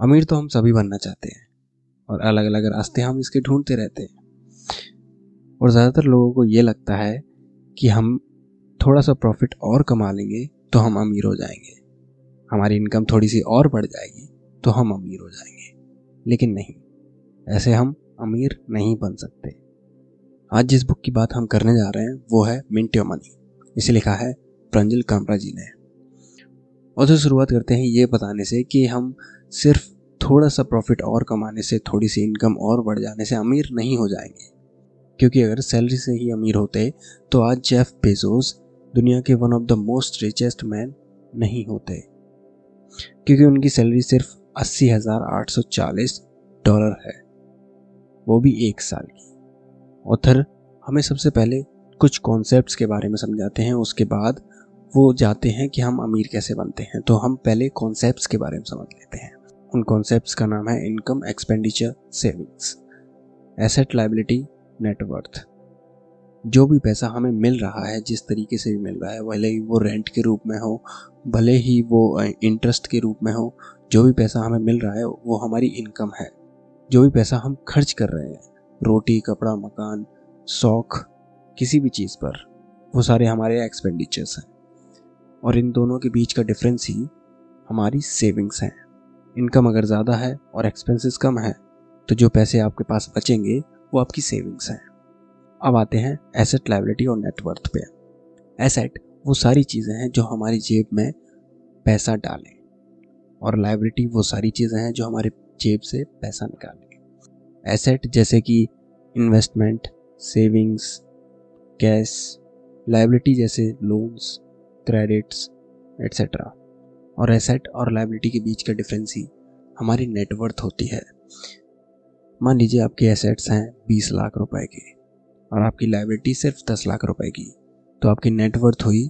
अमीर तो हम सभी बनना चाहते हैं और अलग अलग रास्ते हम इसके ढूंढते रहते हैं। और ज़्यादातर लोगों को ये लगता है कि हम थोड़ा सा प्रॉफिट और कमा लेंगे तो हम अमीर हो जाएँगे। हमारी इनकम थोड़ी सी और बढ़ जाएगी तो हम अमीर हो जाएँगे। लेकिन नहीं, ऐसे हम अमीर नहीं बन सकते। आज जिस बुक की बात हम करने जा रहे हैं वो है मिंट योर मनी इसे लिखा है प्रंजल कामरा जी ने। और तो शुरुआत करते हैं ये बताने से कि हम सिर्फ़ थोड़ा सा प्रॉफिट और कमाने से, थोड़ी सी इनकम और बढ़ जाने से अमीर नहीं हो जाएँगे। क्योंकि अगर सैलरी से ही अमीर होते तो आज जेफ बेजोस दुनिया के one of the most richest man नहीं होते। क्योंकि उनकी सैलरी सिर्फ़ अस्सी हज़ार आठ सौ चालीस डॉलर है। वो भी एक साल की। ऑथर हमें सबसे पहले कुछ कॉन्सेप्ट्स के बारे में समझाते हैं, उसके बाद वो जाते हैं कि हम अमीर कैसे बनते हैं। तो हम पहले कॉन्सेप्ट्स के बारे में समझ लेते हैं। उन कॉन्सेप्ट्स का नाम है income expenditure savings asset liability net worth जो भी पैसा हमें मिल रहा है, जिस तरीके से भी मिल रहा है, भले ही वो रेंट के रूप में हो, भले ही वो इंटरेस्ट के रूप में हो, जो भी पैसा हमें मिल रहा है, वो हमारी इनकम है। जो भी पैसा हम खर्च कर रहे हैं, रोटी, कपड़ा, मकान, शौक, किसी भी चीज़ पर, वो सारे हमारे एक्सपेंडिचर्स हैं। और इन दोनों के बीच का डिफरेंस ही हमारी सेविंग्स हैं। इनकम अगर ज़्यादा है और एक्सपेंसेस कम है तो जो पैसे आपके पास बचेंगे, वो आपकी सेविंग्स हैं। अब आते हैं एसेट लाइबिलिटी और नेटवर्थ पे। एसेट वो सारी चीज़ें हैं जो हमारी जेब में पैसा डालें और लाइबिलिटी वो सारी चीज़ें हैं जो हमारे जेब से पैसा निकालें। एसेट जैसे कि इन्वेस्टमेंट सेविंग्स कैश लाइबिलिटी जैसे लोन्स क्रेडिट्स एट्सेट्रा और एसेट और लाइबिलिटी के बीच का डिफरेंस ही हमारी नेटवर्थ होती है। मान लीजिए आपके एसेट्स हैं बीस लाख रुपए के और आपकी लाइबिलिटी सिर्फ़ दस लाख रुपए की तो आपकी नेटवर्थ हुई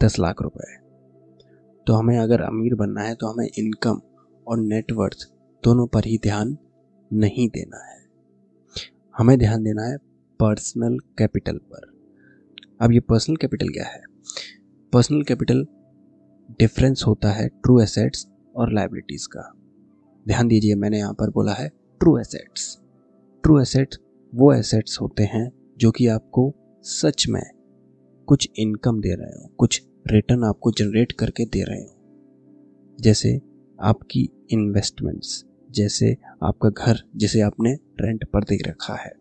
दस लाख रुपए। तो हमें अगर अमीर बनना है तो हमें इनकम और नेटवर्थ दोनों पर ही ध्यान नहीं देना है। हमें ध्यान देना है पर्सनल कैपिटल पर। अब ये पर्सनल कैपिटल क्या है? पर्सनल कैपिटल डिफरेंस होता है ट्रू एसेट्स और लाइबिलिटीज़ का। ध्यान दीजिए, मैंने यहाँ पर बोला है ट्रू एसेट्स ट्रू एसेट्स वो एसेट्स होते हैं जो कि आपको सच में कुछ इनकम दे रहे हो, कुछ रिटर्न आपको जनरेट करके दे रहे हो। जैसे आपकी इन्वेस्टमेंट्स जैसे आपका घर, जिसे आपने रेंट पर दे रखा है।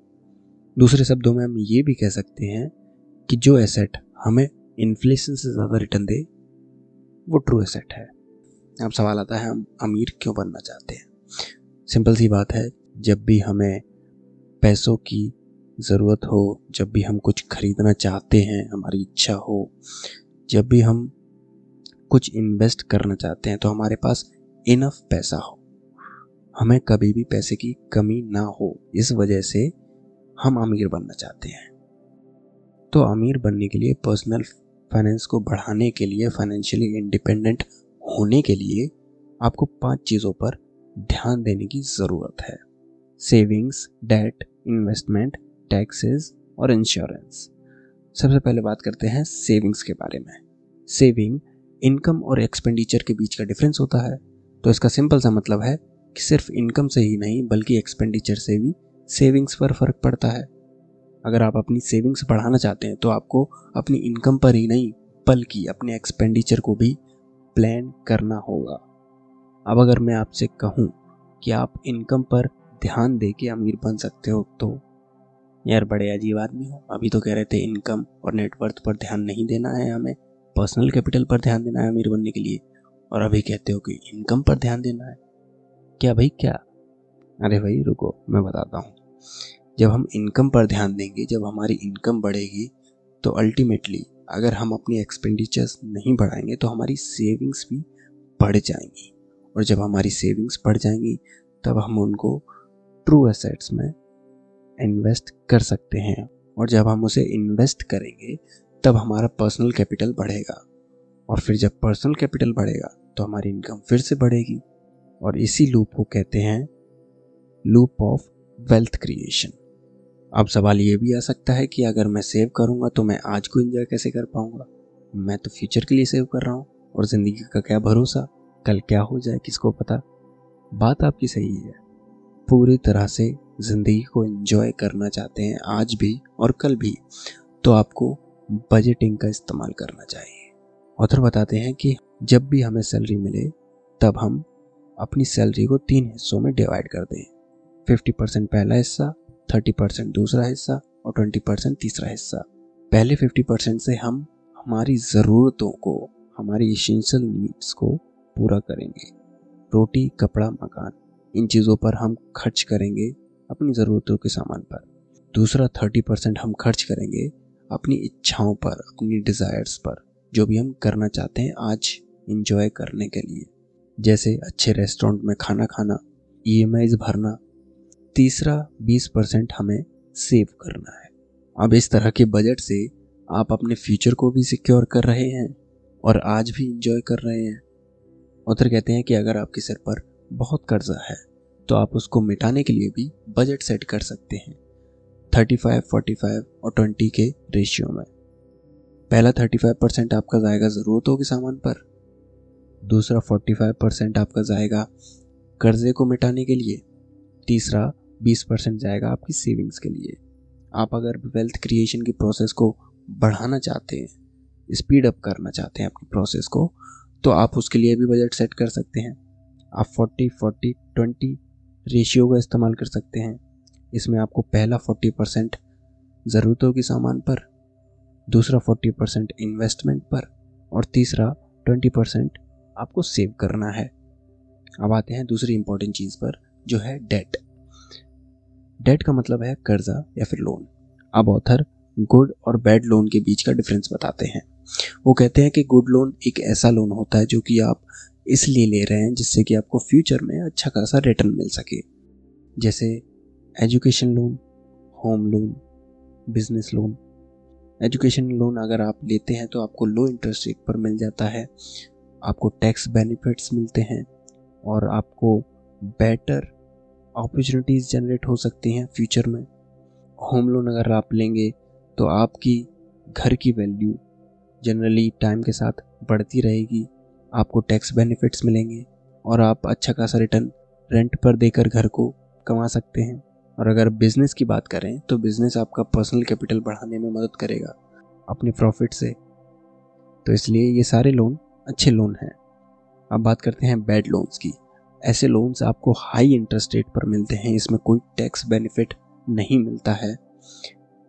दूसरे शब्दों में हम ये भी कह सकते हैं कि जो एसेट हमें इन्फ्लेशन से ज़्यादा रिटर्न दे, वो ट्रू एसेट है। अब सवाल आता है, हम अमीर क्यों बनना चाहते हैं? सिंपल सी बात है, जब भी हमें पैसों की ज़रूरत हो, जब भी हम कुछ खरीदना चाहते हैं, हमारी इच्छा हो, जब भी हम कुछ इन्वेस्ट करना चाहते हैं तो हमारे पास इनफ पैसा हो। हमें कभी भी पैसे की कमी ना हो, इस वजह से हम अमीर बनना चाहते हैं। तो अमीर बनने के लिए पर्सनल फाइनेंस को बढ़ाने के लिए फाइनेंशियली इंडिपेंडेंट होने के लिए आपको पाँच चीज़ों पर ध्यान देने की ज़रूरत है। सेविंग्स डेट इन्वेस्टमेंट टैक्सेस और इंश्योरेंस सबसे पहले बात करते हैं सेविंग्स के बारे में। सेविंग इनकम और एक्सपेंडिचर के बीच का डिफरेंस होता है। तो इसका सिंपल सा मतलब है कि सिर्फ़ इनकम से ही नहीं, बल्कि एक्सपेंडिचर से भी सेविंग्स पर फ़र्क पड़ता है। अगर आप अपनी सेविंग्स बढ़ाना चाहते हैं तो आपको अपनी इनकम पर ही नहीं, बल्कि अपने एक्सपेंडिचर को भी प्लान करना होगा। अब अगर मैं आपसे कहूँ कि आप इनकम पर ध्यान दे के अमीर बन सकते हो तो यार बड़े अजीब आदमी हो। अभी तो कह रहे थे इनकम और नेटवर्थ पर ध्यान नहीं देना है हमें पर्सनल कैपिटल पर ध्यान देना है अमीर बनने के लिए। और अभी कहते हो कि इनकम पर ध्यान देना है। क्या भाई, क्या? अरे भाई, रुको, मैं बताता हूँ। जब हम इनकम पर ध्यान देंगे, जब हमारी इनकम बढ़ेगी तो अल्टीमेटली अगर हम अपनी एक्सपेंडिचर्स नहीं बढ़ाएँगे तो हमारी सेविंग्स भी बढ़ जाएँगी। और जब हमारी सेविंग्स बढ़ जाएँगी, तब हम उनको ट्रू एसेट्स में इन्वेस्ट कर सकते हैं। और जब हम उसे इन्वेस्ट करेंगे, तब हमारा पर्सनल कैपिटल बढ़ेगा। और फिर जब पर्सनल कैपिटल बढ़ेगा तो हमारी इनकम फिर से बढ़ेगी। और इसी लूप को कहते हैं लूप ऑफ़ वेल्थ क्रिएशन अब सवाल ये भी आ सकता है कि अगर मैं सेव करूँगा तो मैं आज को एंजॉय कैसे कर पाऊँगा? मैं तो फ्यूचर के लिए सेव कर रहा हूँ, और ज़िंदगी का क्या भरोसा? कल क्या हो जाए, किसको पता? बात आपकी सही है। पूरी तरह से ज़िंदगी को इन्जॉय करना चाहते हैं आज भी और कल भी तो आपको बजटिंग का इस्तेमाल करना चाहिए। ऑथर बताते हैं कि जब भी हमें सैलरी मिले, तब हम अपनी सैलरी को तीन हिस्सों में डिवाइड कर दें। फिफ्टी परसेंट पहला हिस्सा थर्टी परसेंट दूसरा हिस्सा और ट्वेंटी परसेंट तीसरा हिस्सा। पहले फिफ्टी परसेंट से हम हमारी ज़रूरतों को, हमारी इसेंशियल नीड्स को पूरा करेंगे। रोटी, कपड़ा, मकान, इन चीज़ों पर हम खर्च करेंगे अपनी ज़रूरतों के सामान पर। दूसरा थर्टी परसेंट हम खर्च करेंगे अपनी इच्छाओं पर, अपनी डिज़ायर्स पर, जो भी हम करना चाहते हैं आज इंजॉय करने के लिए। जैसे अच्छे रेस्टोरेंट में खाना खाना ई भरना तीसरा बीस परसेंट हमें सेव करना है। अब इस तरह के बजट से आप अपने फ्यूचर को भी सिक्योर कर रहे हैं और आज भी इंजॉय कर रहे हैं। उधर कहते हैं कि अगर आपके सिर पर बहुत कर्जा है तो आप उसको मिटाने के लिए भी बजट सेट कर सकते हैं 35, 45 और 20 के रेशियो में। पहला 35 परसेंट आपका जाएगा ज़रूरतों के सामान पर दूसरा 45 परसेंट आपका जाएगा कर्जे को मिटाने के लिए तीसरा 20 परसेंट जाएगा आपकी सेविंग्स के लिए। आप अगर वेल्थ क्रिएशन की प्रोसेस को बढ़ाना चाहते हैं स्पीड अप करना चाहते हैं आपकी प्रोसेस को तो आप उसके लिए भी बजट सेट कर सकते हैं। आप 40 40 20 रेशियो का इस्तेमाल कर सकते हैं। इसमें आपको पहला 40 परसेंट ज़रूरतों के सामान पर, दूसरा 40 परसेंट इन्वेस्टमेंट पर और तीसरा 20 परसेंट आपको सेव करना है। अब आते हैं दूसरी इंपॉर्टेंट चीज़ पर, जो है डेट डेट का मतलब है कर्जा या फिर लोन अब ऑथर गुड और बैड लोन के बीच का डिफरेंस बताते हैं. वो कहते हैं कि गुड लोन एक ऐसा लोन होता है जो कि आप इसलिए ले रहे हैं जिससे कि आपको फ्यूचर में अच्छा खासा रिटर्न मिल सके. जैसे education loan home loan business loan education loan अगर आप लेते हैं तो आपको लो इंटरेस्ट रेट पर मिल जाता है. आपको टैक्स बेनिफिट्स मिलते हैं और आपको बेटर अपॉर्चुनिटीज़ जनरेट हो सकती हैं फ्यूचर में। होम लोन अगर आप लेंगे तो आपकी घर की वैल्यू जनरली टाइम के साथ बढ़ती रहेगी। आपको टैक्स बेनिफिट्स मिलेंगे और आप अच्छा खासा रिटर्न रेंट पर देकर घर को कमा सकते हैं। और अगर बिज़नेस की बात करें तो बिज़नेस आपका पर्सनल कैपिटल बढ़ाने में मदद करेगा अपने प्रॉफिट से। तो इसलिए ये सारे लोन अच्छे लोन हैं। अब बात करते हैं बैड लोन्स की। ऐसे लोन्स आपको हाई इंटरेस्ट रेट पर मिलते हैं, इसमें कोई टैक्स बेनिफिट नहीं मिलता है।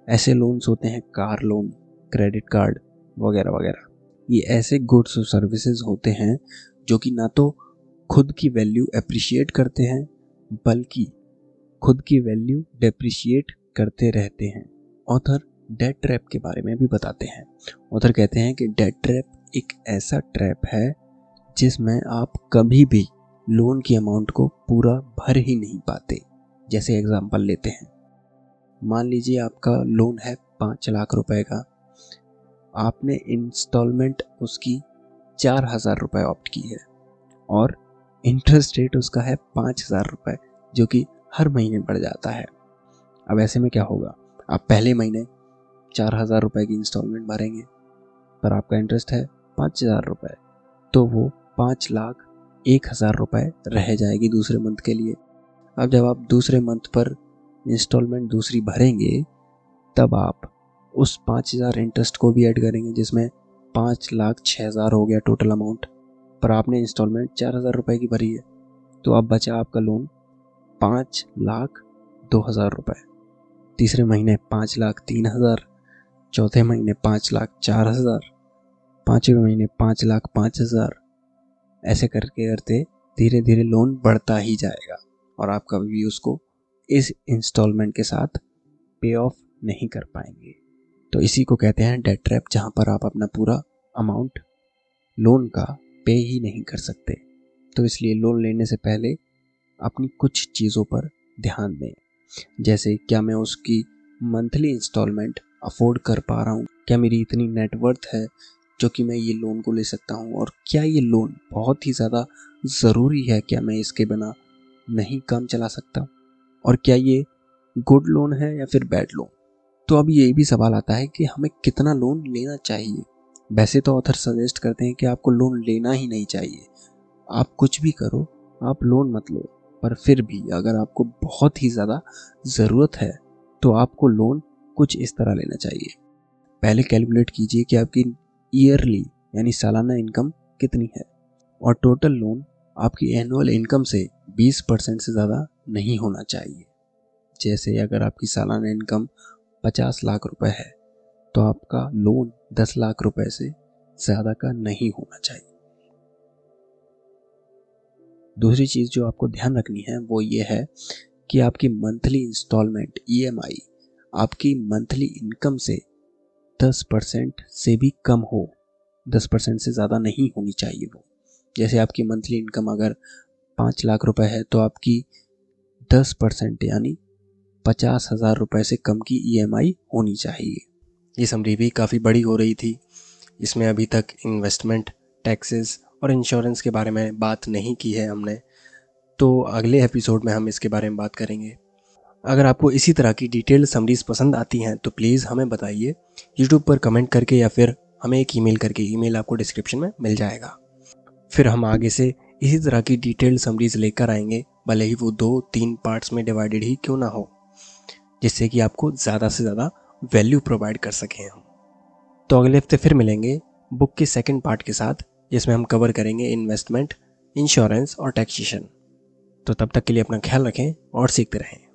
ऐसे लोन्स होते हैं कार लोन क्रेडिट कार्ड वगैरह वगैरह। ये ऐसे गुड्स और सर्विसेज़ होते हैं जो कि ना तो खुद की वैल्यू अप्रिशिएट करते हैं, बल्कि खुद की वैल्यू डेप्रिशिएट करते रहते हैं। ऑथर डेट ट्रैप के बारे में भी बताते हैं। ऑथर कहते हैं कि डेट ट्रैप एक ऐसा ट्रैप है जिसमें आप कभी भी लोन की अमाउंट को पूरा भर ही नहीं पाते। जैसे एग्ज़ाम्पल लेते हैं। मान लीजिए आपका लोन है पाँच लाख रुपए का। आपने इंस्टॉलमेंट उसकी चार हज़ार रुपये ऑप्ट की है और इंटरेस्ट रेट उसका है पाँच हज़ार रुपये जो कि हर महीने बढ़ जाता है। अब ऐसे में क्या होगा? आप पहले महीने चार हज़ार रुपये की इंस्टॉलमेंट भरेंगे, पर आपका इंटरेस्ट है पाँच हज़ार रुपये तो वो पाँच लाख एक हज़ार रुपये रह जाएगी दूसरे मंथ के लिए। अब जब आप दूसरे मंथ पर इंस्टॉलमेंट दूसरी भरेंगे, तब आप उस पाँच हज़ार इंटरेस्ट को भी ऐड करेंगे, जिसमें पाँच लाख छः हज़ार हो गया टोटल अमाउंट पर आपने इंस्टॉलमेंट चार हज़ार रुपये की भरी है। तो अब बचा आपका लोन पाँच लाख दो हज़ार रुपये तीसरे महीने पाँच लाख तीन हज़ार, चौथे महीने पाँच लाख चार हज़ार, पाँचवें महीने पाँच लाख पाँच हज़ार ऐसे करके करते धीरे धीरे लोन बढ़ता ही जाएगा और आप कभी भी उसको इस इंस्टॉलमेंट के साथ पे ऑफ़ नहीं कर पाएँगे। तो इसी को कहते हैं डेट ट्रैप जहाँ पर आप अपना पूरा अमाउंट लोन का पे ही नहीं कर सकते। तो इसलिए लोन लेने से पहले अपनी कुछ चीज़ों पर ध्यान दें। जैसे, क्या मैं उसकी मंथली इंस्टॉलमेंट अफोर्ड कर पा रहा हूँ? क्या मेरी इतनी नेटवर्थ है जो कि मैं ये लोन को ले सकता हूँ। और क्या ये लोन बहुत ही ज़्यादा ज़रूरी है क्या मैं इसके बिना नहीं काम चला सकता? और क्या ये गुड लोन है या फिर बैड लोन तो अब ये भी सवाल आता है कि हमें कितना लोन लेना चाहिए? वैसे तो ऑथर सजेस्ट करते हैं कि आपको लोन लेना ही नहीं चाहिए। आप कुछ भी करो, आप लोन मत लो, पर फिर भी अगर आपको बहुत ही ज़्यादा ज़रूरत है तो आपको लोन कुछ इस तरह लेना चाहिए। पहले कैलकुलेट कीजिए कि आपकी ईयरली यानी सालाना इनकम कितनी है? और टोटल लोन आपकी एनुअल इनकम से 20 परसेंट से ज़्यादा नहीं होना चाहिए। जैसे अगर आपकी सालाना इनकम 50 लाख रुपए है तो आपका लोन 10 लाख रुपए से ज़्यादा का नहीं होना चाहिए। दूसरी चीज़ जो आपको ध्यान रखनी है, वो ये है कि आपकी मंथली इंस्टॉलमेंट ईएमआई आपकी मंथली इनकम से 10 परसेंट से भी कम हो 10 परसेंट से ज़्यादा नहीं होनी चाहिए वो। जैसे आपकी मंथली इनकम अगर पाँच लाख रुपए है तो आपकी दस परसेंट यानी पचास हज़ार रुपये से कम की ईएमआई होनी चाहिए। ये समरी भी काफ़ी बड़ी हो रही थी। इसमें अभी तक इन्वेस्टमेंट टैक्सेस और इंश्योरेंस के बारे में बात नहीं की है हमने। तो अगले एपिसोड में हम इसके बारे में बात करेंगे। अगर आपको इसी तरह की डिटेल्ड समरीज पसंद आती हैं तो प्लीज़ हमें बताइए यूट्यूब पर कमेंट करके या फिर हमें एक ईमेल करके ईमेल आपको डिस्क्रिप्शन में मिल जाएगा। फिर हम आगे से इसी तरह की डिटेल्ड समरीज लेकर आएँगे, भले ही वो दो, तीन पार्ट्स में डिवाइडेड ही क्यों ना हो, जिससे कि आपको ज़्यादा से ज़्यादा वैल्यू प्रोवाइड कर सकें हम। तो अगले हफ़्ते फिर मिलेंगे बुक के सेकंड पार्ट के साथ, जिसमें हम कवर करेंगे इन्वेस्टमेंट इंश्योरेंस और टैक्सेशन तो तब तक के लिए अपना ख्याल रखें और सीखते रहें।